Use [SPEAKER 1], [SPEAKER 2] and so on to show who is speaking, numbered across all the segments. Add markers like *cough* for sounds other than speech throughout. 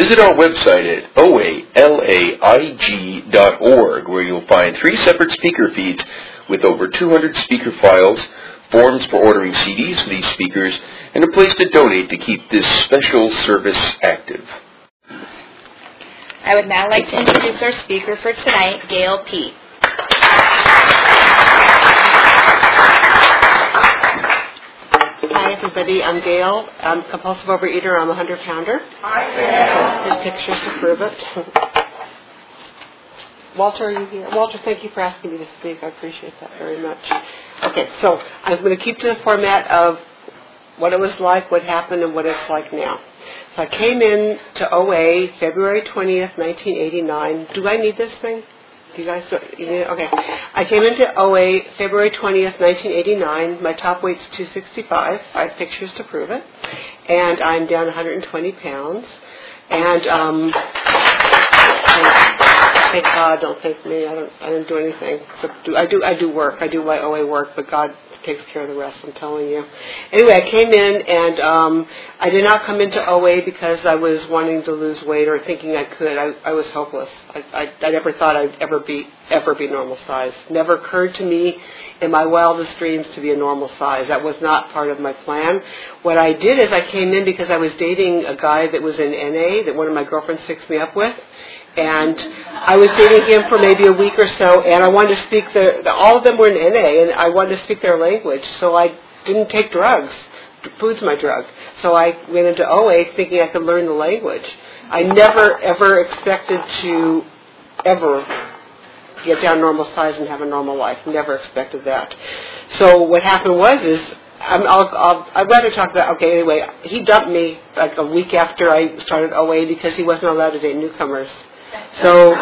[SPEAKER 1] Visit our website at oalaig.org where you'll find three separate speaker feeds with over 200 speaker files, forms for ordering CDs for these speakers, and a place to donate to keep this special service active.
[SPEAKER 2] I would now like to introduce our speaker for tonight, Gail Peet.
[SPEAKER 3] Hi, everybody. I'm Gail. I'm a compulsive overeater. I'm a 100 pounder. Hi, There's pictures to prove it. Walter, are you here? Walter, thank you for asking me to speak. I appreciate that very much. Okay, so I'm going to keep to the format of what it was like, what happened, and what it's like now. So I came in to OA February 20th, 1989. Do I need this thing? You guys? You? Okay. I came into OA February 20th, 1989. My top weight's 265. I have pictures to prove it. And I'm down 120 pounds. And um, thank God, don't thank me. I don't. I didn't do anything. So do, I do. I do work. I do my OA work, but God takes care of the rest. I'm telling you. Anyway, I came in and um, I did not come into OA because I was wanting to lose weight or thinking I could. I, I was hopeless. I, I, I never thought I'd ever be ever be normal size. Never occurred to me in my wildest dreams to be a normal size. That was not part of my plan. What I did is I came in because I was dating a guy that was in NA that one of my girlfriends fixed me up with and I was dating him for maybe a week or so, and I wanted to speak the, all of them were in NA, and I wanted to speak their language, so I didn't take drugs. Food's my drug, so I went into OA thinking I could learn the language. I never ever expected to ever get down normal size and have a normal life. Never expected that. So what happened was is I'm, I'll, I'll, I'd rather talk about, okay, anyway, he dumped me like a week after I started OA because he wasn't allowed to date newcomers. So,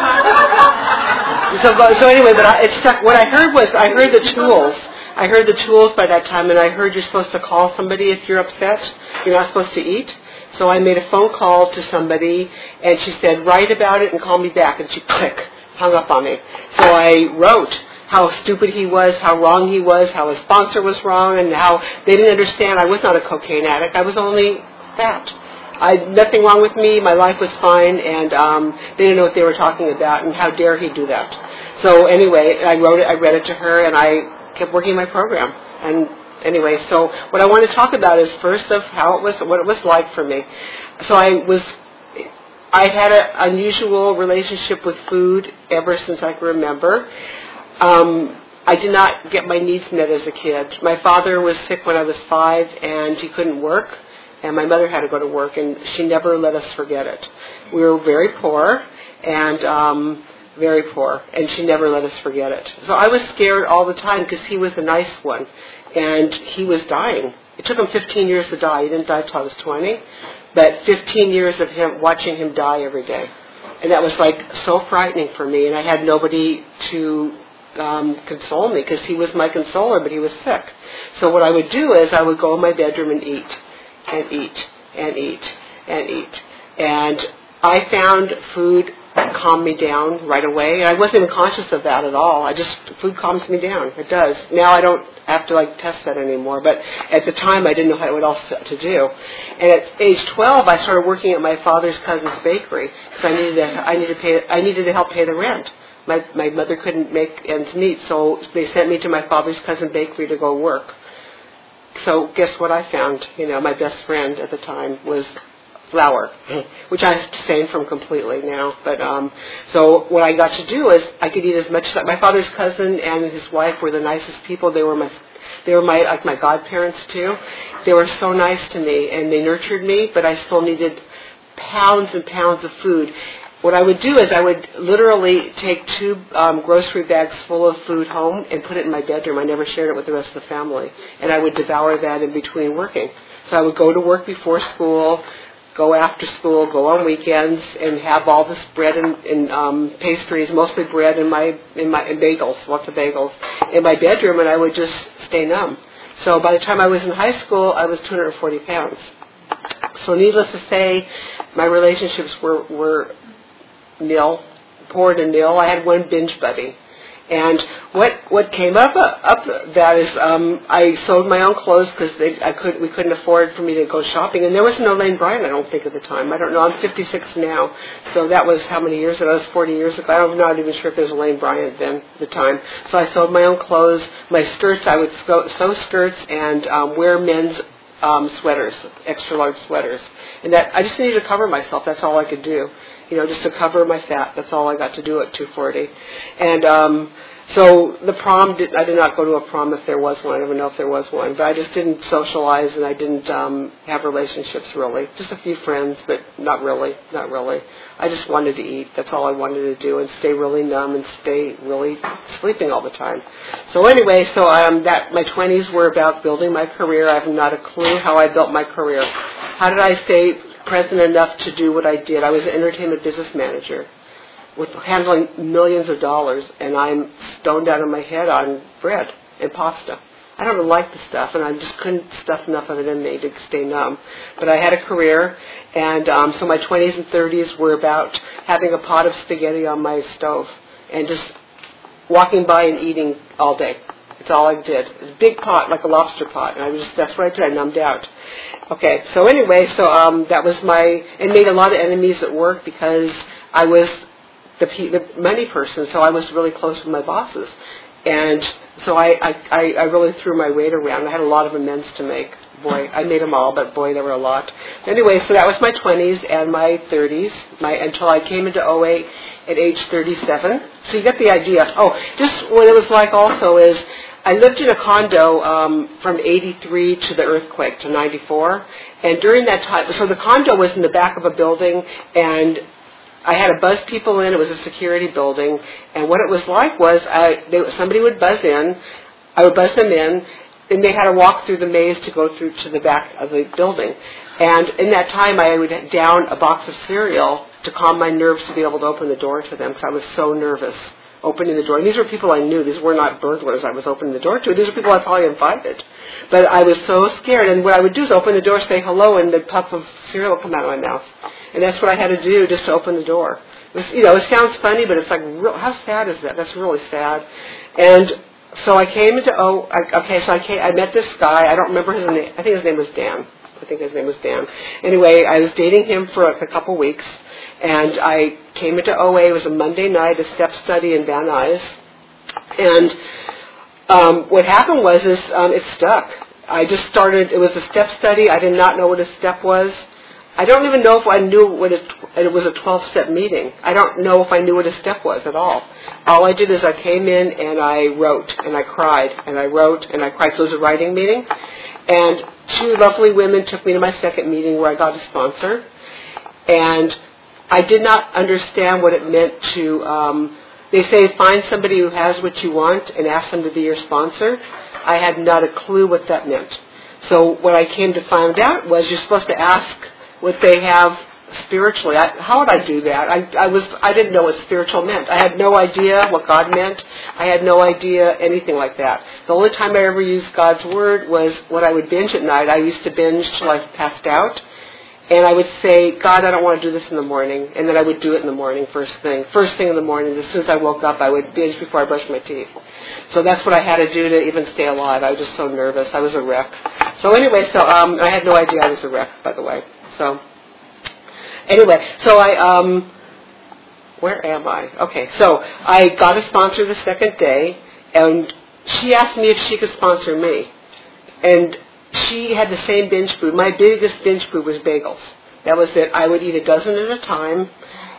[SPEAKER 3] so, so anyway, but I, it stuck. What I heard was I heard the tools. I heard the tools by that time, and I heard you're supposed to call somebody if you're upset. You're not supposed to eat. So I made a phone call to somebody, and she said, "Write about it and call me back." And she click hung up on me. So I wrote how stupid he was, how wrong he was, how his sponsor was wrong, and how they didn't understand I was not a cocaine addict. I was only fat. I nothing wrong with me. My life was fine, and um, they didn't know what they were talking about. And how dare he do that? So anyway, I wrote it. I read it to her, and I kept working my program. And anyway, so what I want to talk about is first of how it was, what it was like for me. So I was. I had an unusual relationship with food ever since I can remember. Um, I did not get my needs met as a kid. My father was sick when I was five, and he couldn't work and my mother had to go to work, and she never let us forget it. We were very poor, and um, very poor, and she never let us forget it. So I was scared all the time because he was a nice one, and he was dying. It took him 15 years to die. He didn't die until I was 20, but 15 years of him watching him die every day, and that was like so frightening for me. And I had nobody to um, console me because he was my consoler, but he was sick. So what I would do is I would go in my bedroom and eat and eat and eat and eat. And I found food calmed me down right away. I wasn't conscious of that at all. I just food calms me down. It does. Now I don't have to like test that anymore. But at the time I didn't know what else to do. And at age 12 I started working at my father's cousin's bakery because I needed to, I needed to pay I needed to help pay the rent. My my mother couldn't make ends meet, so they sent me to my father's cousin bakery to go work so guess what I found? You know, my best friend at the time was flour, *laughs* which I abstain from completely now. But um, so what I got to do is I could eat as much. My father's cousin and his wife were the nicest people. They were my they were my like my godparents too. They were so nice to me and they nurtured me, but I still needed pounds and pounds of food what I would do is I would literally take two um, grocery bags full of food home and put it in my bedroom. I never shared it with the rest of the family, and I would devour that in between working. So I would go to work before school, go after school, go on weekends, and have all this bread and, and um, pastries, mostly bread and my in my and bagels, lots of bagels, in my bedroom, and I would just stay numb. So by the time I was in high school, I was 240 pounds. So needless to say, my relationships were were nil, poor to nil. I had one binge buddy, And what what came up up that is um, I sold my own clothes because I could we couldn't afford for me to go shopping, and there was no Lane Bryant. I don't think at the time. I don't know. I'm 56 now, so that was how many years ago? That was 40 years ago. I'm not even sure if there's a Lane Bryant then at the time. So I sold my own clothes, my skirts. I would sew skirts and um, wear men's um, sweaters, extra large sweaters, and that I just needed to cover myself. That's all I could do you know, just to cover my fat. That's all I got to do at 240. And um, so the prom, did, I did not go to a prom if there was one. I don't even know if there was one. But I just didn't socialize and I didn't um, have relationships really. Just a few friends, but not really, not really. I just wanted to eat. That's all I wanted to do and stay really numb and stay really sleeping all the time. So anyway, so um, that my 20s were about building my career. I have not a clue how I built my career. How did I stay present enough to do what I did? I was an entertainment business manager with handling millions of dollars, and I'm stoned out of my head on bread and pasta. I don't even like the stuff, and I just couldn't stuff enough of it in me to stay numb. But I had a career, and um, so my 20s and 30s were about having a pot of spaghetti on my stove and just walking by and eating all day. That's all I did. a big pot, like a lobster pot, and I was just, that's what I did. I numbed out. Okay, so anyway, so um, that was my, and made a lot of enemies at work because I was the, the money person, so I was really close with my bosses. And so I, I, I really threw my weight around. I had a lot of amends to make. Boy, I made them all, but boy, there were a lot. Anyway, so that was my 20s and my 30s, my until I came into OA at age 37. So you get the idea. Oh, just what it was like also is I lived in a condo um, from 83 to the earthquake to 94, and during that time, so the condo was in the back of a building, and I had to buzz people in. It was a security building, and what it was like was I, they, somebody would buzz in, I would buzz them in, and they had to walk through the maze to go through to the back of the building. And in that time, I would down a box of cereal to calm my nerves to be able to open the door to them because I was so nervous opening the door. And these were people I knew. These were not burglars I was opening the door to. These were people I probably invited. But I was so scared. And what I would do is open the door, say hello, and the puff of cereal would come out of my mouth. And that's what I had to do just to open the door. It was, you know, it sounds funny, but it's like, real, how sad is that? That's really sad. And so I came into, oh, I, okay, so I came, I met this guy. I don't remember his name. I think his name was Dan. I think his name was Dan. Anyway, I was dating him for a, a couple weeks, and I came into OA. It was a Monday night, a step study in Van Nuys, and um, what happened was is um, it stuck. I just started. It was a step study. I did not know what a step was. I don't even know if I knew what it, it was a 12-step meeting. I don't know if I knew what a step was at all. All I did is I came in and I wrote and I cried and I wrote and I cried. So it was a writing meeting. And two lovely women took me to my second meeting where I got a sponsor. And I did not understand what it meant to, um, they say find somebody who has what you want and ask them to be your sponsor. I had not a clue what that meant. So what I came to find out was you're supposed to ask what they have spiritually. I, how would I do that? I, I was I didn't know what spiritual meant. I had no idea what God meant. I had no idea anything like that. The only time I ever used God's word was when I would binge at night. I used to binge till I passed out. And I would say, God, I don't want to do this in the morning. And then I would do it in the morning, first thing. First thing in the morning, as soon as I woke up, I would binge before I brushed my teeth. So that's what I had to do to even stay alive. I was just so nervous. I was a wreck. So anyway, so um, I had no idea I was a wreck, by the way. So anyway, so I um, where am I? Okay, so I got a sponsor the second day, and she asked me if she could sponsor me, and she had the same binge food. My biggest binge food was bagels. That was it. I would eat a dozen at a time,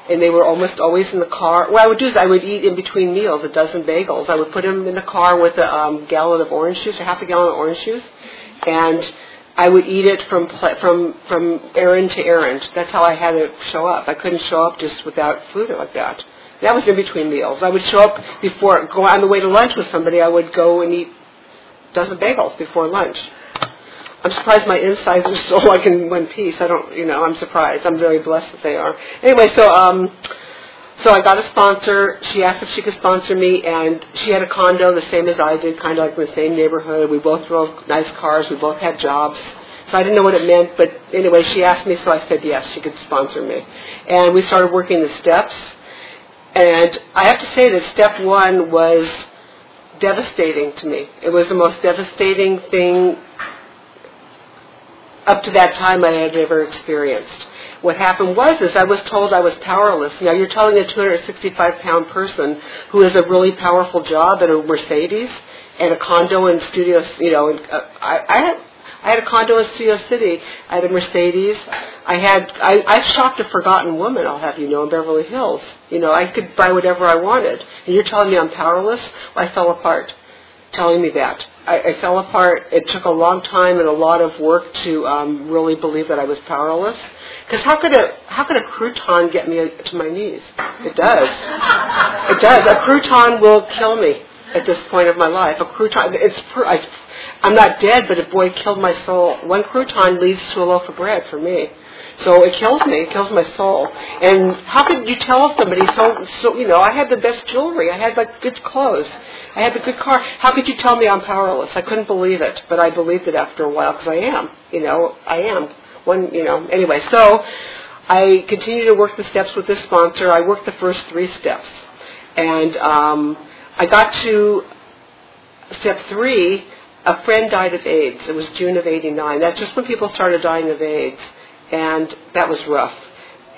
[SPEAKER 3] and they were almost always in the car. What I would do is I would eat in between meals a dozen bagels. I would put them in the car with a um, gallon of orange juice, a half a gallon of orange juice, and I would eat it from from from errand to errand. That's how I had to show up. I couldn't show up just without food like that. That was in between meals. I would show up before go on the way to lunch with somebody. I would go and eat a dozen bagels before lunch. I'm surprised my insides are still like in one piece. I don't, you know, I'm surprised. I'm very blessed that they are. Anyway, so um, so I got a sponsor. She asked if she could sponsor me, and she had a condo the same as I did, kind of like in the same neighborhood. We both drove nice cars. We both had jobs. So I didn't know what it meant, but anyway, she asked me, so I said yes, she could sponsor me. And we started working the steps. And I have to say that step one was devastating to me. It was the most devastating thing up to that time I had ever experienced. What happened was is I was told I was powerless. Now you're telling a 265 pound person who has a really powerful job at a Mercedes and a condo in Studio, you know, uh, I, I had I had a condo in Studio City. I had a Mercedes. I had I, I shopped a forgotten woman. I'll have you know in Beverly Hills. You know I could buy whatever I wanted. And you're telling me I'm powerless? Well, I fell apart. Telling me that I, I fell apart. It took a long time and a lot of work to um, really believe that I was powerless. Because how could a how could a crouton get me to my knees? It does. It does. A crouton will kill me at this point of my life. A crouton. It's. I, I'm not dead, but a boy killed my soul. One crouton leads to a loaf of bread for me. So it kills me. It kills my soul. And how could you tell somebody so so you know, I had the best jewelry. I had like good clothes. I had the good car. How could you tell me I'm powerless? I couldn't believe it, but I believed it after a while because I am. You know, I am. One, you know. Anyway, so I continued to work the steps with this sponsor. I worked the first three steps, and um, I got to step three. A friend died of AIDS. It was June of '89. That's just when people started dying of AIDS and that was rough.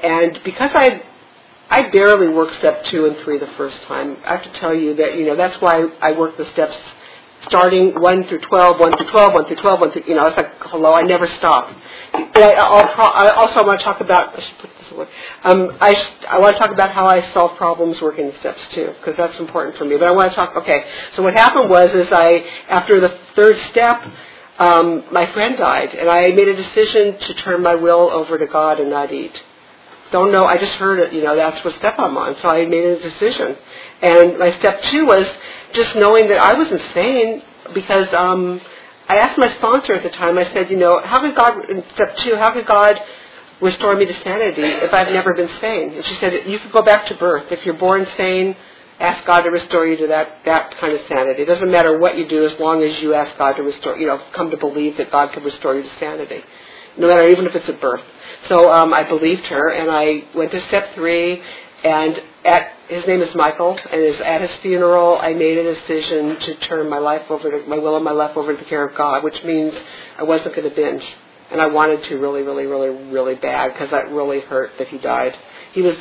[SPEAKER 3] And because I I barely worked step two and three the first time, I have to tell you that you know that's why I work the steps starting one through twelve, one through twelve, one through twelve, one through you know it's like hello, I never stop. And I, I also want to talk about. I should put this away. Um, I I want to talk about how I solve problems working the steps too, because that's important for me. But I want to talk. Okay, so what happened was is I after the third step um, my friend died, and I made a decision to turn my will over to God and not eat. Don't know. I just heard it. You know, that's what step I'm on. So I made a decision, and my step two was just knowing that I was insane because um, I asked my sponsor at the time. I said, you know, how could God? In step two, how could God restore me to sanity if I've never been sane? And she said, you could go back to birth. If you're born sane, ask God to restore you to that, that kind of sanity. It doesn't matter what you do as long as you ask God to restore, you know, come to believe that God can restore you to sanity. No matter, even if it's at birth. So um, I believed her, and I went to step three, and at his name is Michael, and his, at his funeral, I made a decision to turn my life over to my will and my life over to the care of God, which means I wasn't going to binge, and I wanted to really, really, really, really bad because that really hurt that he died he was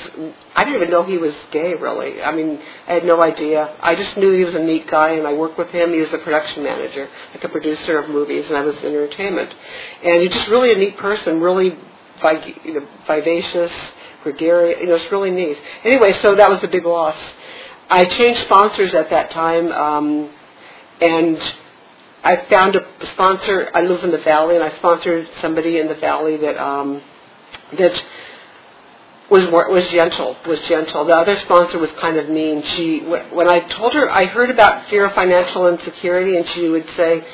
[SPEAKER 3] I didn't even know he was gay really. I mean, I had no idea. I just knew he was a neat guy and I worked with him. He was a production manager, like a producer of movies and I was in entertainment. And he's just really a neat person, really you know, vivacious, gregarious, you know, it's really neat. Anyway, so that was a big loss. I changed sponsors at that time um and I found a sponsor. I live in the valley, and I sponsored somebody in the valley that um, that was was gentle, was gentle. The other sponsor was kind of mean. She, when I told her, I heard about fear of financial insecurity, and she would say,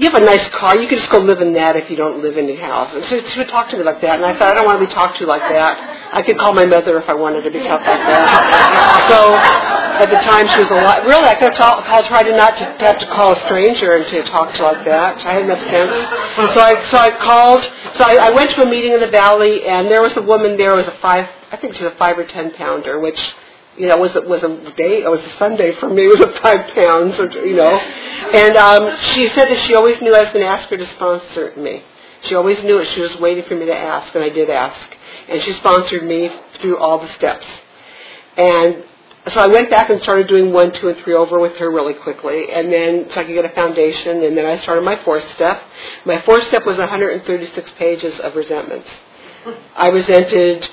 [SPEAKER 3] "You have a nice car. You can just go live in that if you don't live in the house." And so she would talk to me like that, and I thought, I don't want to be talked to like that. I could call my mother if I wanted to be talked like that. So at the time she was alive. Really, I could have called, called tried to not to, have to call a stranger and to talk to like that. I had enough sense. So I so I called. So I, I went to a meeting in the valley, and there was a woman there. It was a five. I think she was a five or ten pounder, which you know, was it was a day, it was a Sunday for me. It was a five pounds, or, you know. And um, she said that she always knew I was going to ask her to sponsor me. She always knew it. She was waiting for me to ask, and I did ask. And she sponsored me through all the steps. And so I went back and started doing one, two, and three over with her really quickly, and then so I could get a foundation, and then I started my fourth step. My fourth step was 136 pages of resentments. I resented.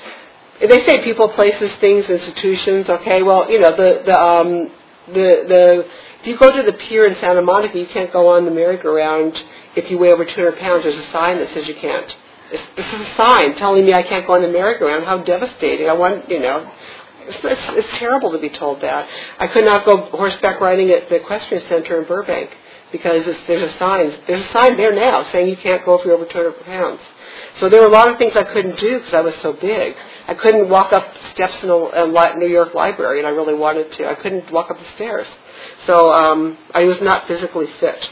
[SPEAKER 3] They say people, places, things, institutions. Okay, well, you know the the um, the the. If you go to the pier in Santa Monica, you can't go on the merry-go-round if you weigh over 200 pounds. There's a sign that says you can't. This, is a sign telling me I can't go on the merry-go-round. How devastating! I want, you know, it's, it's, it's terrible to be told that. I could not go horseback riding at the equestrian center in Burbank because there's a sign. There's a sign there now saying you can't go if you're over 200 pounds. So there were a lot of things I couldn't do because I was so big. I couldn't walk up steps in a, a New York library, and I really wanted to. I couldn't walk up the stairs. So um, I was not physically fit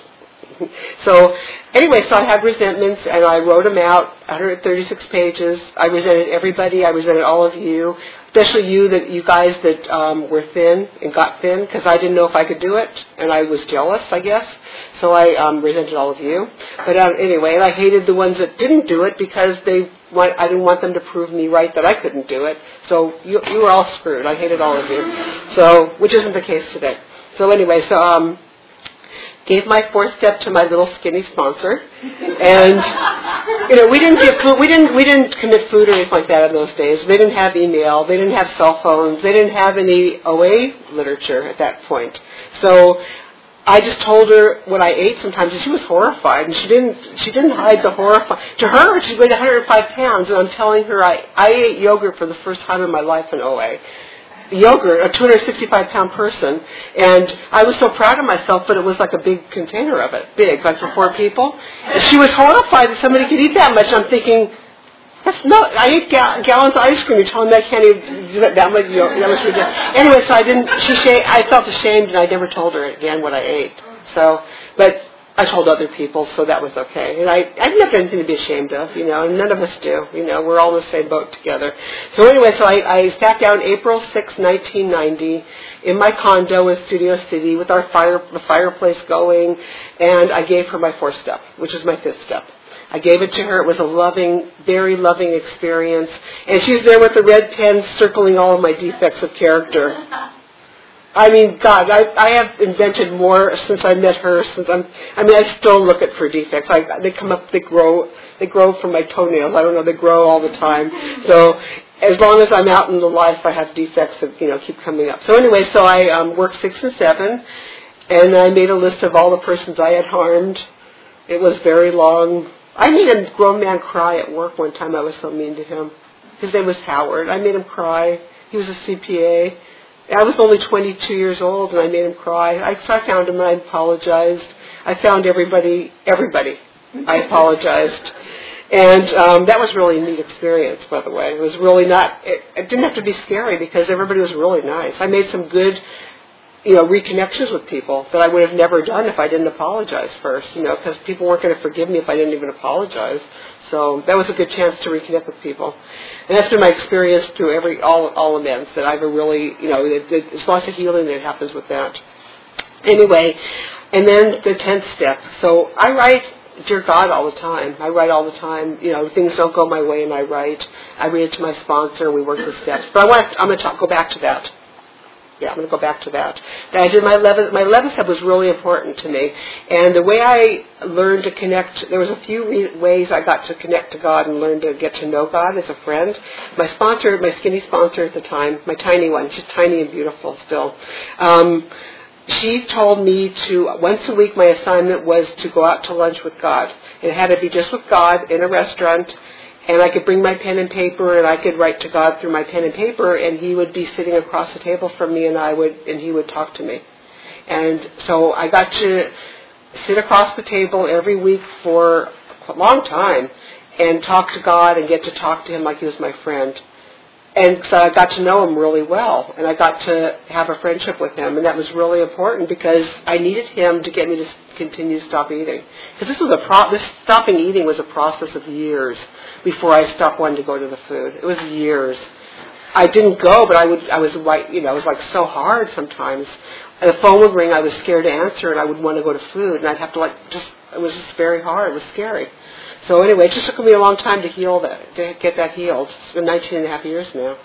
[SPEAKER 3] *laughs* so anyway, so I had resentments, and I wrote them out, 136 pages. I resented everybody. I resented all of you, especially you that you guys that um, were thin and got thin, because I didn't know if I could do it, and I was jealous, I guess. So I um, resented all of you. But um, anyway, I hated the ones that didn't do it because they want, I didn't want them to prove me right that I couldn't do it. So you, you were all screwed. I hated all of you. So, which isn't the case today. So anyway, so um, gave my fourth step to my little skinny sponsor, and you know we didn't get food, we didn't we didn't commit food or anything like that in those days. They didn't have email, they didn't have cell phones, they didn't have any OA literature at that point. So I just told her what I ate sometimes, and she was horrified, and she didn't she didn't hide the horrify. To her, she weighed 105 pounds, and I'm telling her I I ate yogurt for the first time in my life in OA yogurt, a 265 pound person, and I was so proud of myself, but it was like a big container of it, big, like for four people. And she was horrified that somebody could eat that much. I'm thinking, that's not. I ate ga- gallons of ice cream. You're telling me I can't even eat that much? You know, that ridiculous. Anyway, so I didn't. She, sh- I felt ashamed, and I never told her again what I ate. So, but I told other people, so that was okay. And I, I didn't have anything to be ashamed of, you know, and none of us do. You know, we're all in the same boat together. So anyway, so I, I sat down April 6, 1990, in my condo in Studio City with our fire, the fireplace going, and I gave her my fourth step, which is my fifth step. I gave it to her. It was a loving, very loving experience. And she was there with the red pen circling all of my defects of character. *laughs* I mean, God, I, I have invented more since I met her. Since I'm, I mean, I still look at for defects. I, they come up, they grow, they grow from my toenails. I don't know, they grow all the time. So as long as I'm out in the life, I have defects that you know keep coming up. So anyway, so I um, worked six and seven, and I made a list of all the persons I had harmed. It was very long. I made a grown man cry at work one time. I was so mean to him. His name was Howard. I made him cry. He was a CPA. I was only 22 years old, and I made him cry. I, so I found him, and I apologized. I found everybody, everybody. I *laughs* apologized. And um, that was really a neat experience, by the way. It was really not, it, it didn't have to be scary because everybody was really nice. I made some good, you know, reconnections with people that I would have never done if I didn't apologize first, you know, because people weren't going to forgive me if I didn't even apologize. So that was a good chance to reconnect with people. And that's been my experience through every, all, all events that I've really, you know, there's lots of healing that happens with that. Anyway, and then the tenth step. So I write dear God all the time. I write all the time. You know, things don't go my way, and I write. I read it to my sponsor, and we work the steps. But I want, I'm going to go back to that. Yeah, I'm going to go back to that. And I did my 11th, my 11th step was really important to me. And the way I learned to connect, there was a few re- ways I got to connect to God and learn to get to know God as a friend. My sponsor, my skinny sponsor at the time, my tiny one, she's tiny and beautiful still. Um, she told me to once a week my assignment was to go out to lunch with God. It had to be just with God in a restaurant and I could bring my pen and paper and I could write to God through my pen and paper and he would be sitting across the table from me and I would and he would talk to me. And so I got to sit across the table every week for a long time and talk to God and get to talk to him like he was my friend and so I got to know him really well, and I got to have a friendship with him, and that was really important because I needed him to get me to continue to stop eating. Because this was a pro- this stopping eating was a process of years before I stopped wanting to go to the food. It was years. I didn't go, but I would. I was right. You know, it was like so hard sometimes. And the phone would ring. I was scared to answer, and I would want to go to food, and I'd have to like just. It was just very hard. It was scary. So anyway, it just took me a long time to heal that, to get that healed. It's been 19 and a half years now.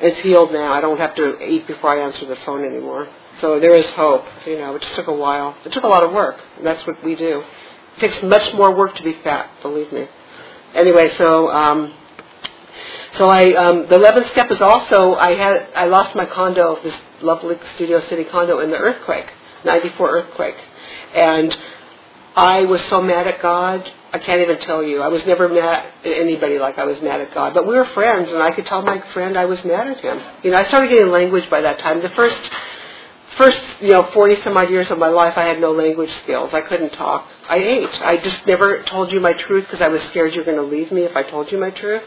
[SPEAKER 3] It's healed now. I don't have to eat before I answer the phone anymore. So there is hope. You know, it just took a while. It took a lot of work. And that's what we do. It takes much more work to be fat, believe me. Anyway, so um, so I um, the 11th step is also I had I lost my condo, this lovely Studio City condo in the earthquake, 94 earthquake, and I was so mad at God. I can't even tell you. I was never mad at anybody like I was mad at God. But we were friends, and I could tell my friend I was mad at him. You know, I started getting language by that time. The first, first, you know, 40 some odd years of my life, I had no language skills. I couldn't talk. I ate. I just never told you my truth because I was scared you were going to leave me if I told you my truth.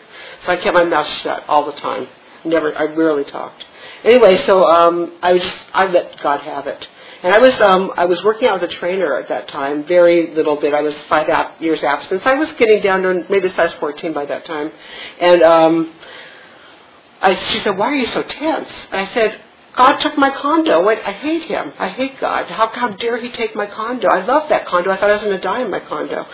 [SPEAKER 3] So I kept my mouth shut all the time. Never, I rarely talked. Anyway, so um, I was just, I let God have it. And I was um, I was working out with a trainer at that time, very little bit. I was five ap- years absence. I was getting down to maybe size 14 by that time, and um, I, she said, "Why are you so tense?" I said, God took my condo. I hate him. I hate God. How, how dare he take my condo? I love that condo. I thought I was going to die in my condo.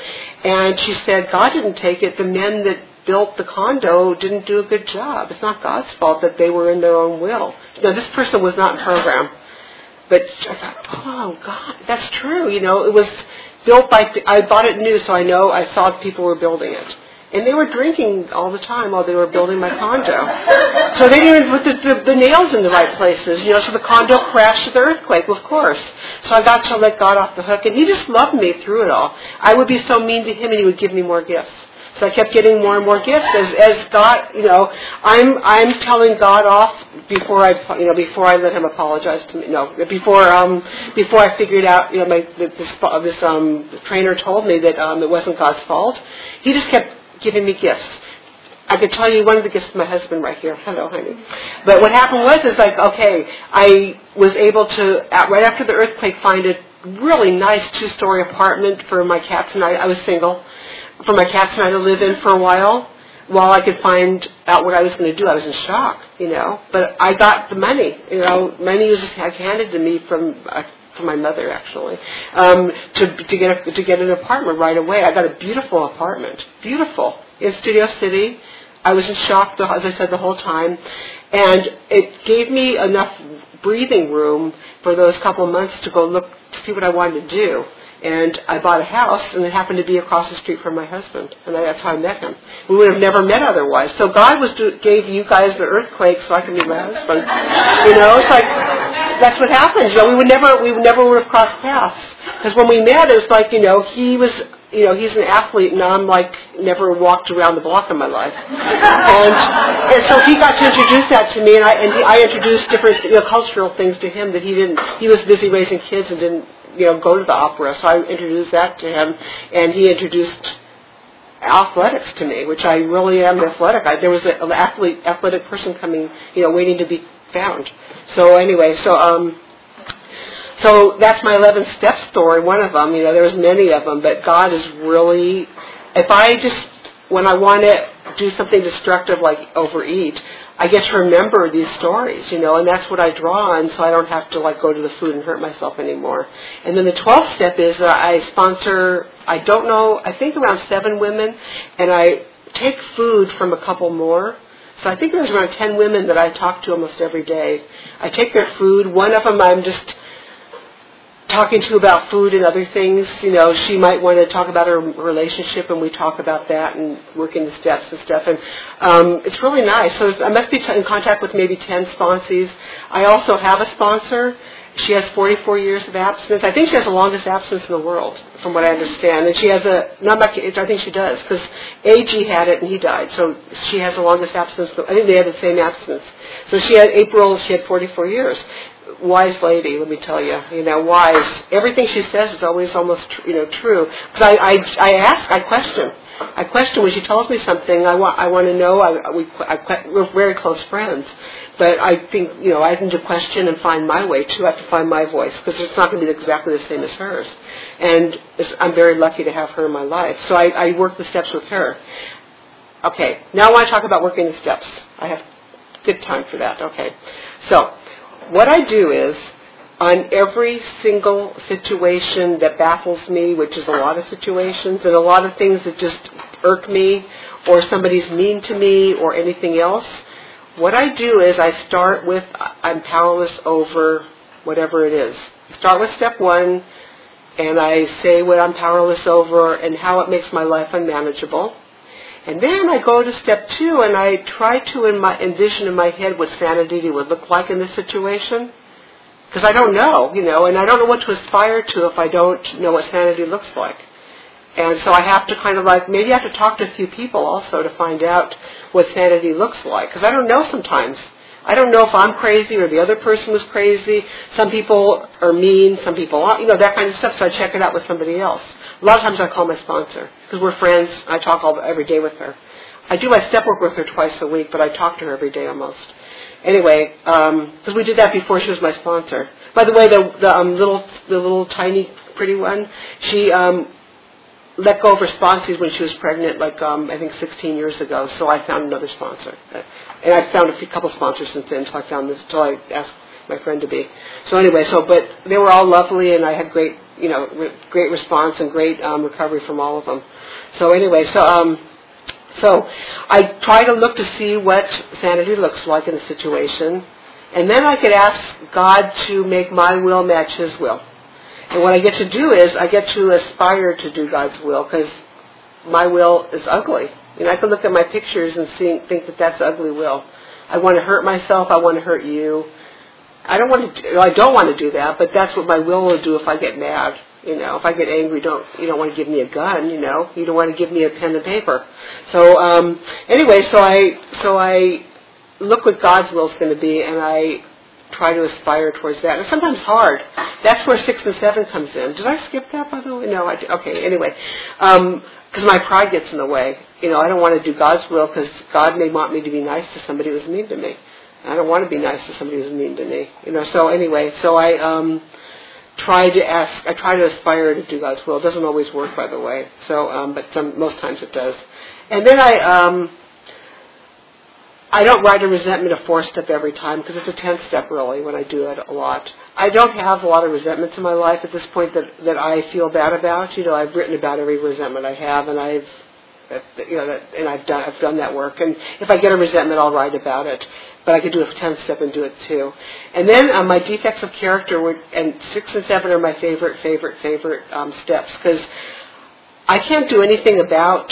[SPEAKER 3] And she said, God didn't take it. The men that built the condo didn't do a good job. It's not God's fault that they were in their own will. Now, this person was not in program. But I thought, oh, God, that's true. You know, it was built by, I bought it new, so I know, I saw people were building it. And they were drinking all the time while they were building my condo. *laughs* So they didn't even put the, the, the nails in the right places, you know, so the condo crashed with the earthquake, of course. So I got to let God off the hook, and He just loved me through it all. I would be so mean to Him, and He would give me more gifts. So I kept getting more and more gifts as, as God, you know, I'm, I'm telling God off before I, you know, before I let him apologize to me. No, before, um, before I figured out, you know, my, this, this, um, trainer told me that, um, it wasn't God's fault. He just kept giving me gifts. I could tell you one of the gifts of my husband right here. Hello, honey. But what happened was, is like, okay, I was able to, right after the earthquake, find a really nice two-story apartment for my cats and I. I was single for my cats and I to live in for a while while I could find out what I was going to do. I was in shock, you know. But I got the money, you know. Money was handed to me from uh, from my mother actually um, to to get a, to get an apartment right away. I got a beautiful apartment, beautiful in Studio City. I was in shock, the, as I said, the whole time, and it gave me enough breathing room for those couple of months to go look to see what I wanted to do and I bought a house, and it happened to be across the street from my husband, and that's how I met him. We would have never met otherwise. So God was do, gave you guys the earthquake so I could meet my husband. You know, it's like that's what happens. You know, we would never we never would have crossed paths because when we met, it was like you know he was you know, he's an athlete, and I'm like never walked around the block in my life. And, and so he got to introduce that to me, and I and he, I introduced different you know, cultural things to him that he didn't. He was busy raising kids and didn't you know, go to the opera. So I introduced that to him, and he introduced athletics to me, which I really am athletic. I, there was an athlete, athletic person coming, you know, waiting to be found. So anyway, so um, so that's my 11 step story. One of them, you know, there's many of them, but God is really. If I just when I want to do something destructive like overeat, I get to remember these stories, you know, and that's what I draw on so I don't have to like go to the food and hurt myself anymore. And then the 12th step is that I sponsor, I don't know, I think around seven women, and I take food from a couple more. So I think there's around 10 women that I talk to almost every day. I take their food. One of them I'm just talking to about food and other things. You know, she might want to talk about her relationship, and we talk about that and working the steps and stuff. And um, it's really nice. So I must be t- in contact with maybe 10 sponsees. I also have a sponsor. She has 44 years of abstinence. I think she has the longest abstinence in the world, from what I understand. And she has a, not my, I think she does, because AG had it and he died. So she has the longest abstinence. I think they had the same abstinence. So she had April, she had 44 years wise lady, let me tell you. You know, wise. Everything she says is always almost, you know, true. Because I, I, I ask, I question. I question when she tells me something. I want, I want to know. I, we, I, we're very close friends, but I think, you know, I need to question and find my way too. I have to find my voice because it's not going to be exactly the same as hers. And I'm very lucky to have her in my life. So I, I work the steps with her. Okay, now I want to talk about working the steps. I have good time for that. Okay, so what I do is, on every single situation that baffles me, which is a lot of situations, and a lot of things that just irk me, or somebody's mean to me, or anything else, what I do is I start with I'm powerless over whatever it is. Start with step one, and I say what I'm powerless over and how it makes my life unmanageable. And then I go to step two and I try to in my, envision in my head what sanity would look like in this situation. Because I don't know, you know, and I don't know what to aspire to if I don't know what sanity looks like. And so I have to kind of like, maybe I have to talk to a few people also to find out what sanity looks like. Because I don't know sometimes. I don't know if I'm crazy or the other person was crazy. Some people are mean, some people aren't, you know, that kind of stuff. So I check it out with somebody else. A lot of times I call my sponsor because we're friends. I talk all every day with her. I do my step work with her twice a week, but I talk to her every day almost. Anyway, because we did that before she was my sponsor. By the way, the the um, little the little tiny pretty one, she um, let go of her sponsors when she was pregnant, like um, I think 16 years ago. So I found another sponsor, and I found a few, couple sponsors since then. So I found this. So I asked my friend to be. So anyway, so but they were all lovely, and I had great, you know, re- great response and great um, recovery from all of them. So anyway, so um, so I try to look to see what sanity looks like in a situation, and then I could ask God to make my will match His will. And what I get to do is I get to aspire to do God's will because my will is ugly. You know, I can look at my pictures and see, think that that's ugly will. I want to hurt myself. I want to hurt you. I don't want to. Do, I don't want to do that, but that's what my will will do if I get mad. You know, if I get angry, don't you don't want to give me a gun. You know, you don't want to give me a pen and paper. So um, anyway, so I so I look what God's will is going to be, and I try to aspire towards that. And sometimes hard. That's where six and seven comes in. Did I skip that by the way? No, I did. okay. Anyway, because my pride gets in the way. You know, I don't want to do God's will because God may want me to be nice to somebody who's mean to me. I don't want to be nice to somebody who's mean to me. You know. So anyway, so I um, try to ask. I try to aspire to do God's will. It doesn't always work, by the way. So, um, but some most times it does. And then I. Um, I don't write a resentment a four step every time because it's a ten step really when I do it a lot. I don't have a lot of resentments in my life at this point that that I feel bad about. You know, I've written about every resentment I have, and I've you know that, and I've done I've done that work. And if I get a resentment, I'll write about it. But I could do a ten step and do it too. And then um, my defects of character would and six and seven are my favorite favorite favorite um, steps because I can't do anything about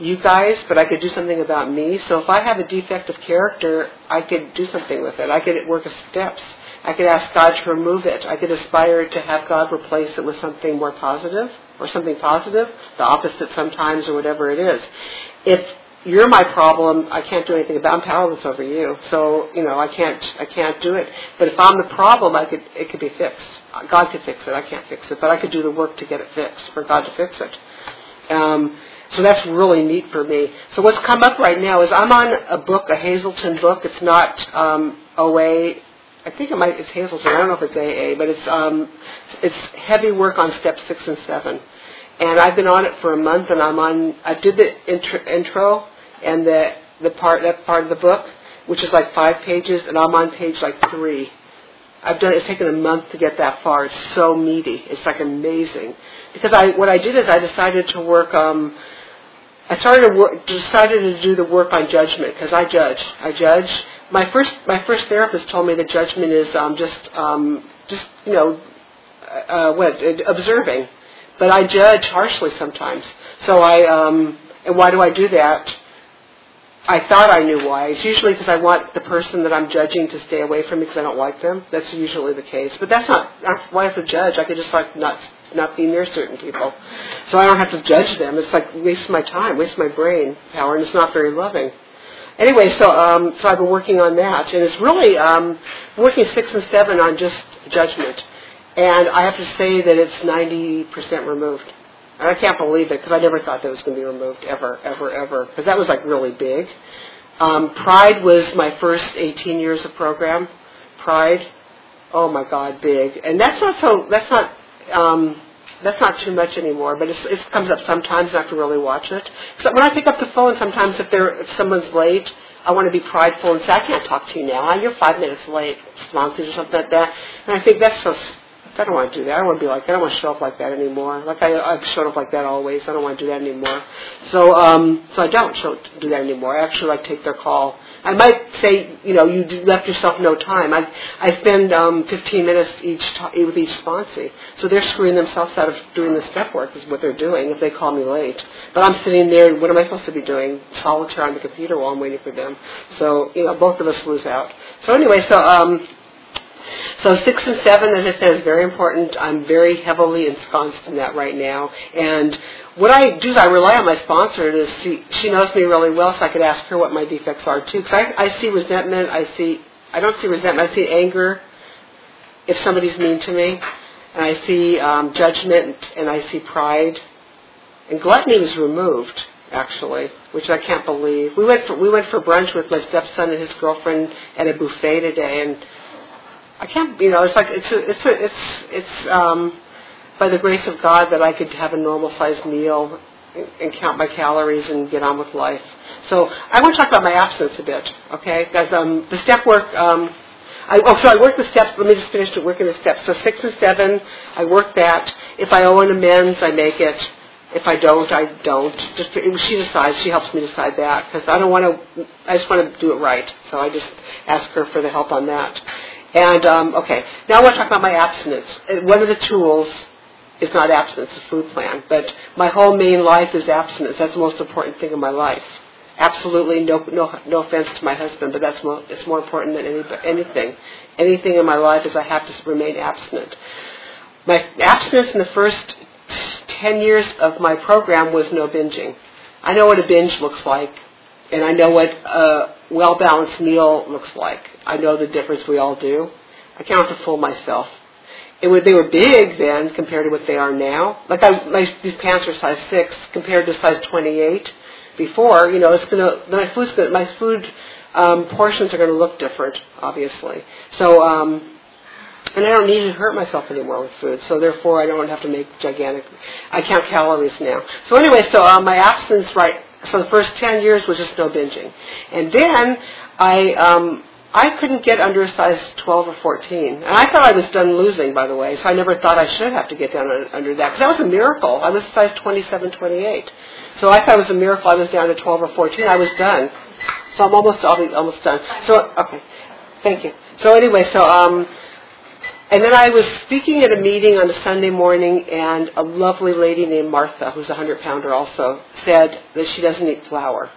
[SPEAKER 3] you guys, but I could do something about me. So if I have a defect of character, I could do something with it. I could work as steps. I could ask God to remove it. I could aspire to have God replace it with something more positive or something positive, the opposite sometimes or whatever it is. If you're my problem, I can't do anything about. I'm powerless over you, so you know I can't I can't do it. But if I'm the problem, I could it could be fixed. God could fix it. I can't fix it, but I could do the work to get it fixed for God to fix it. Um, so that's really neat for me. So what's come up right now is I'm on a book, a Hazelden book. It's not um, OA. I think it might. It's Hazelden. I don't know if it's AA, but it's um, it's heavy work on steps six and seven. And I've been on it for a month, and I'm on. I did the intro, intro and the the part that part of the book, which is like five pages, and I'm on page like three. I've done. It's taken a month to get that far. It's so meaty. It's like amazing. Because I what I did is I decided to work. Um, I started to work, decided to do the work on judgment because I judge. I judge. My first my first therapist told me that judgment is um, just um, just you know uh, what observing, but I judge harshly sometimes. So I um, and why do I do that? I thought I knew why. It's usually because I want the person that I'm judging to stay away from me because I don't like them. That's usually the case. But that's not, why I have to judge. I could just like not not be near certain people, so I don't have to judge them. It's like waste my time, waste my brain power, and it's not very loving. Anyway, so um, so I've been working on that, and it's really um, working six and seven on just judgment, and I have to say that it's ninety percent removed. And I can't believe it because I never thought that was going to be removed ever, ever, ever. Because that was like really big. Um, Pride was my first 18 years of program. Pride, oh my God, big. And that's not so. That's not. Um, that's not too much anymore, but it's, it comes up sometimes. I have to really watch it. So when I pick up the phone, sometimes if there if someone's late, I want to be prideful and say, I can't talk to you now. You're five minutes late, sponsors or something like that. And I think that's so I don't want to do that. I don't want to be like that. I don't want to show up like that anymore. Like I, I've showed up like that always. I don't want to do that anymore. So, um, so I don't show, do that anymore. I actually like take their call. I might say, you know, you left yourself no time. I, I spend um, 15 minutes each t- with each sponsee. So they're screwing themselves out of doing the step work is what they're doing if they call me late. But I'm sitting there, what am I supposed to be doing? Solitaire on the computer while I'm waiting for them. So, you know, both of us lose out. So anyway, so, um, so six and seven, as I said, is very important. I'm very heavily ensconced in that right now. And what I do is I rely on my sponsor to see. She knows me really well, so I could ask her what my defects are too. Because I, I see resentment. I see. I don't see resentment. I see anger. If somebody's mean to me, and I see um, judgment, and I see pride. And gluttony was removed. actually, which I can't believe. We went for, we went for brunch with my stepson and his girlfriend at a buffet today, and I can't, you know, it's like it's a, it's a, it's it's um, by the grace of God that I could have a normal sized meal and, and count my calories and get on with life. So I want to talk about my abstinence a bit, okay? Because um, the step work. Um, I, oh, so I work the steps. Let me just finish working the steps. So six and seven, I work that. If I owe an amends, I make it. If I don't, I don't. Just she decides. She helps me decide that because I don't want to. I just want to do it right. So I just ask her for the help on that. And um, okay, now I want to talk about my abstinence. One of the tools is not abstinence, it's a food plan. But my whole main life is abstinence. That's the most important thing in my life. Absolutely, no, no, no offense to my husband, but that's more, it's more important than any, anything. Anything in my life is I have to remain abstinent. My abstinence in the first 10 years of my program was no binging. I know what a binge looks like, and I know what a well balanced meal looks like. I know the difference we all do. I can't to fool myself. It was, they were big then compared to what they are now. Like I, my, these pants are size six compared to size 28 before. You know, it's gonna my food's gonna, my food um, portions are to look different, obviously. So um, and I don't need to hurt myself anymore with food, so therefore I don't have to make gigantic. I count calories now. So anyway, so uh, my abstinence, right? So the first ten years was just no binging, and then I um, I couldn't get under a size 12 or 14, and I thought I was done losing, by the way. So I never thought I should have to get down under that because that was a miracle. I was size 27, 28, so I thought it was a miracle. I was down to 12 or 14. I was done. So I'm almost almost done. So okay, thank you. So anyway, so um, and then I was speaking at a meeting on a Sunday morning, and a lovely lady named Martha, who's a hundred pounder also, said that she doesn't eat flour.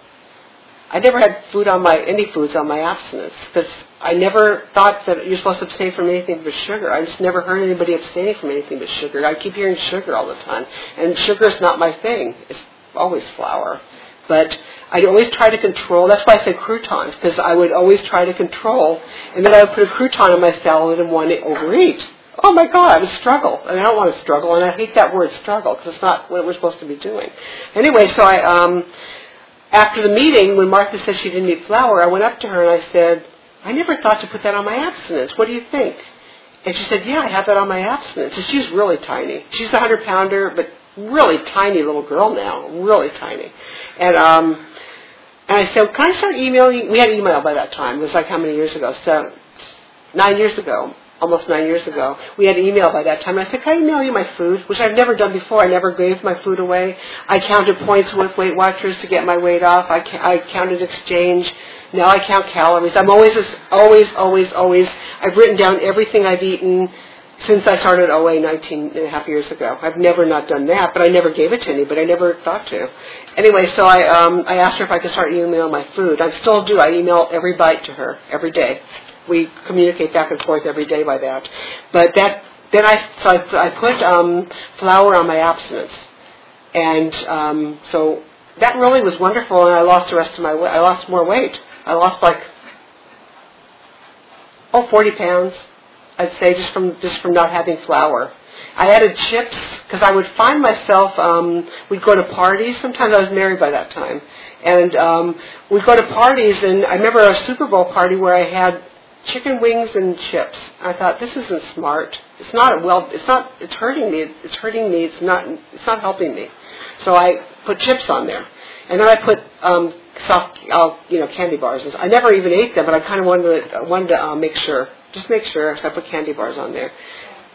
[SPEAKER 3] I never had food on my any foods on my abstinence because I never thought that you're supposed to abstain from anything but sugar. I just never heard anybody abstaining from anything but sugar. I keep hearing sugar all the time, and sugar is not my thing. It's always flour. But I'd always try to control. That's why I say croutons, because I would always try to control, and then I would put a crouton in my salad and want to overeat. Oh my God, I would struggle, and I don't want to struggle, and I hate that word struggle because it's not what we're supposed to be doing. Anyway, so I, um, after the meeting, when Martha said she didn't eat flour, I went up to her and I said, I never thought to put that on my abstinence. What do you think? And she said, Yeah, I have that on my abstinence. And she's really tiny. She's a hundred pounder, but really tiny little girl now, really tiny. And um, and I said, can I start emailing? We had email by that time. It was like how many years ago? So nine years ago, almost nine years ago. We had email by that time. And I said, can I email you my food? Which I've never done before. I never gave my food away. I counted points with Weight Watchers to get my weight off. I, I counted exchange. Now I count calories. I'm always, always, always, always. I've written down everything I've eaten since I started OA 19 and a half years ago. I've never not done that, but I never gave it to anybody. I never thought to. Anyway, so I um, I asked her if I could start emailing my food. I still do. I email every bite to her every day. We communicate back and forth every day by that. But that then I so I, I put um, flour on my abstinence, and um, so that really was wonderful. And I lost the rest of my weight. I lost more weight. I lost like oh 40 pounds I'd say just from just from not having flour. I added chips because I would find myself. Um, we'd go to parties. Sometimes I was married by that time, and um, we'd go to parties. And I remember a Super Bowl party where I had chicken wings and chips. I thought this isn't smart. It's not well. It's not. It's hurting me. It's hurting me. It's not. It's not helping me. So I put chips on there, and then I put um, soft, uh, you know, candy bars. I never even ate them, but I kind of wanted to, wanted to uh, make sure. Just make sure. So I put candy bars on there.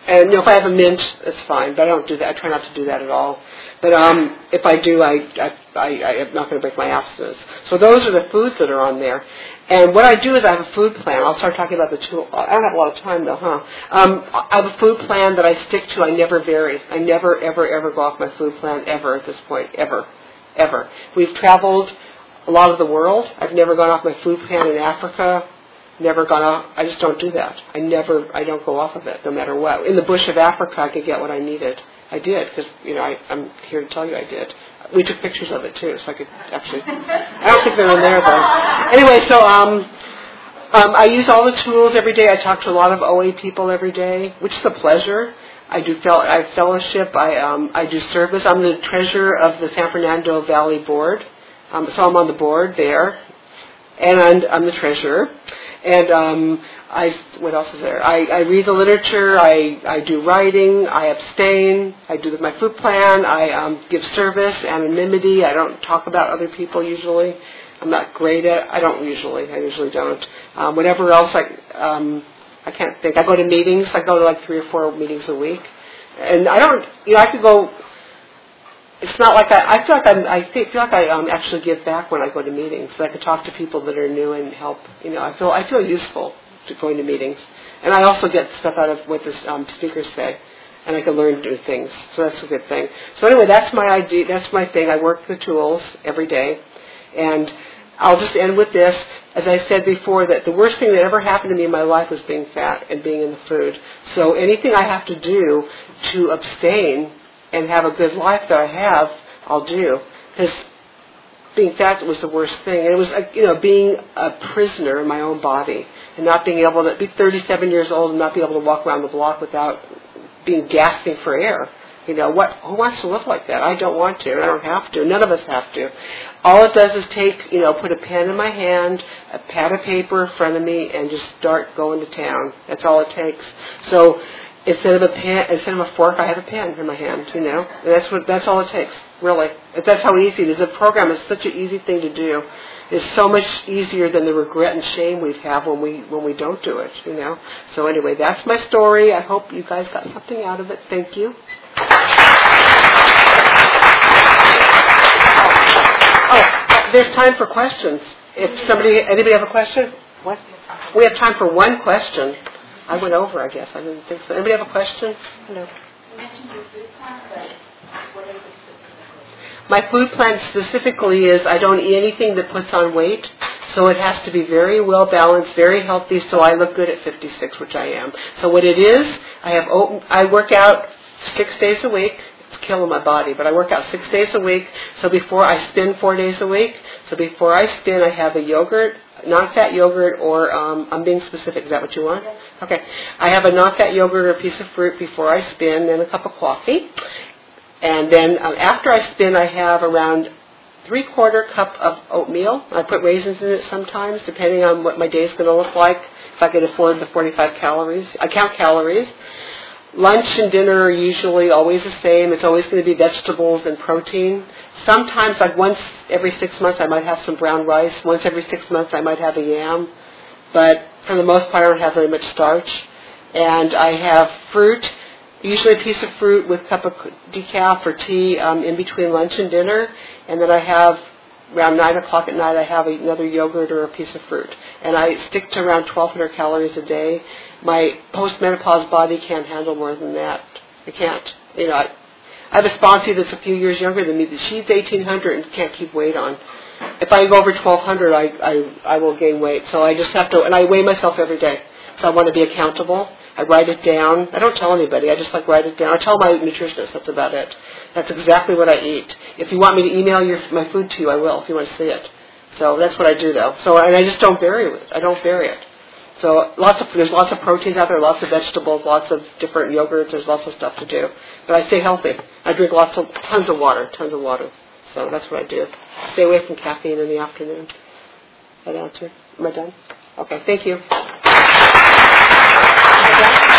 [SPEAKER 3] And you know, if I have a mint, it's fine. But I don't do that. I try not to do that at all. But um, if I do, I, I, I, I'm not going to break my abstinence. So those are the foods that are on there. And what I do is I have a food plan. I'll start talking about the two. I don't have a lot of time though, huh? Um, I have a food plan that I stick to. I never vary. I never, ever, ever go off my food plan ever at this point, ever, ever. We've traveled a lot of the world. I've never gone off my food plan in Africa never gone off. I just don't do that. I never, I don't go off of it, no matter what. In the bush of Africa, I could get what I needed. I did because you know I, I'm here to tell you I did. We took pictures of it too, so I could actually. I don't think they're on there though. Anyway, so um, um, I use all the tools every day. I talk to a lot of OA people every day, which is a pleasure. I do fel- I fellowship. I um, I do service. I'm the treasurer of the San Fernando Valley Board, um, so I'm on the board there, and I'm, the treasurer. And um, I what else is there? I, I read the literature. I I do writing. I abstain. I do my food plan. I um, give service, anonymity. I don't talk about other people usually. I'm not great at. I don't usually. I usually don't. Um, whatever else I um, I can't think. I go to meetings. I go to like three or four meetings a week, and I don't. You know, I could go. It's not like I. I feel like I'm. I feel like I um, actually give back when I go to meetings. I can talk to people that are new and help. You know, I feel. I feel useful to going to meetings, and I also get stuff out of what the um, speakers say and I can learn new things. So that's a good thing. So anyway, that's my idea. That's my thing. I work the tools every day, and I'll just end with this. As I said before, that the worst thing that ever happened to me in my life was being fat and being in the food. So anything I have to do to abstain and have a good life that I have, I'll do. Because I think that was the worst thing. It was, you know, being a prisoner in my own body and not being able to be 37 years old and not be able to walk around the block without being gasping for air. You know, what, who wants to live like that? I don't want to. I don't have to. None of us have to. All it does is take, you know, put a pen in my hand, a pad of paper in front of me, and just start going to town. That's all it takes. So instead of a pen, instead of a fork, I have a pen in my hand. You know, and that's what that's all it takes. Really, that's how easy it is. The program is such an easy thing to do. It's so much easier than the regret and shame we have when we when we don't do it. You know. So anyway, that's my story. I hope you guys got something out of it. Thank you. Oh, oh there's time for questions. If somebody, anybody have a question? What? We have time for one question. I went over, I guess. I didn't think so. Anybody have a question? No. My food plan specifically is I don't eat anything that puts on weight. So it has to be very well balanced, very healthy, so I look good at 56, which I am. So what it is, I have oat, I work out six days a week. It's killing my body, but I work out six days a week. So before I spin four days a week. So before I spin, I have a yogurt, non-fat yogurt, or um, I'm being specific. Is that what you want? Okay. I have a non-fat yogurt or a piece of fruit before I spin, and a cup of coffee. And then um, after I spin, I have around three quarter cup of oatmeal. I put raisins in it sometimes, depending on what my day is going to look like. If I can afford the 45 calories, I count calories. Lunch and dinner are usually always the same. It's always going to be vegetables and protein. Sometimes, like once every six months, I might have some brown rice. Once every six months, I might have a yam. But for the most part, I don't have very much starch. And I have fruit, usually a piece of fruit with a cup of decaf or tea um, in between lunch and dinner. And then I have around 9 o'clock at night, I have another yogurt or a piece of fruit. And I stick to around 1,200 calories a day my postmenopause body can't handle more than that. I can't. You know, I, I have a sponsor that's a few years younger than me. That she's 1800 and can't keep weight on. If I go over 1200, I, I I will gain weight. So I just have to, and I weigh myself every day. So I want to be accountable. I write it down. I don't tell anybody. I just like write it down. I tell my nutritionist. That's about it. That's exactly what I eat. If you want me to email your my food to you, I will. If you want to see it. So that's what I do though. So and I just don't vary it. I don't vary it. So lots of there's lots of proteins out there, lots of vegetables, lots of different yogurts. There's lots of stuff to do. But I stay healthy. I drink lots of tons of water, tons of water. So that's what I do. Stay away from caffeine in the afternoon. That answer? Am I done? Okay. Thank you. Thank you.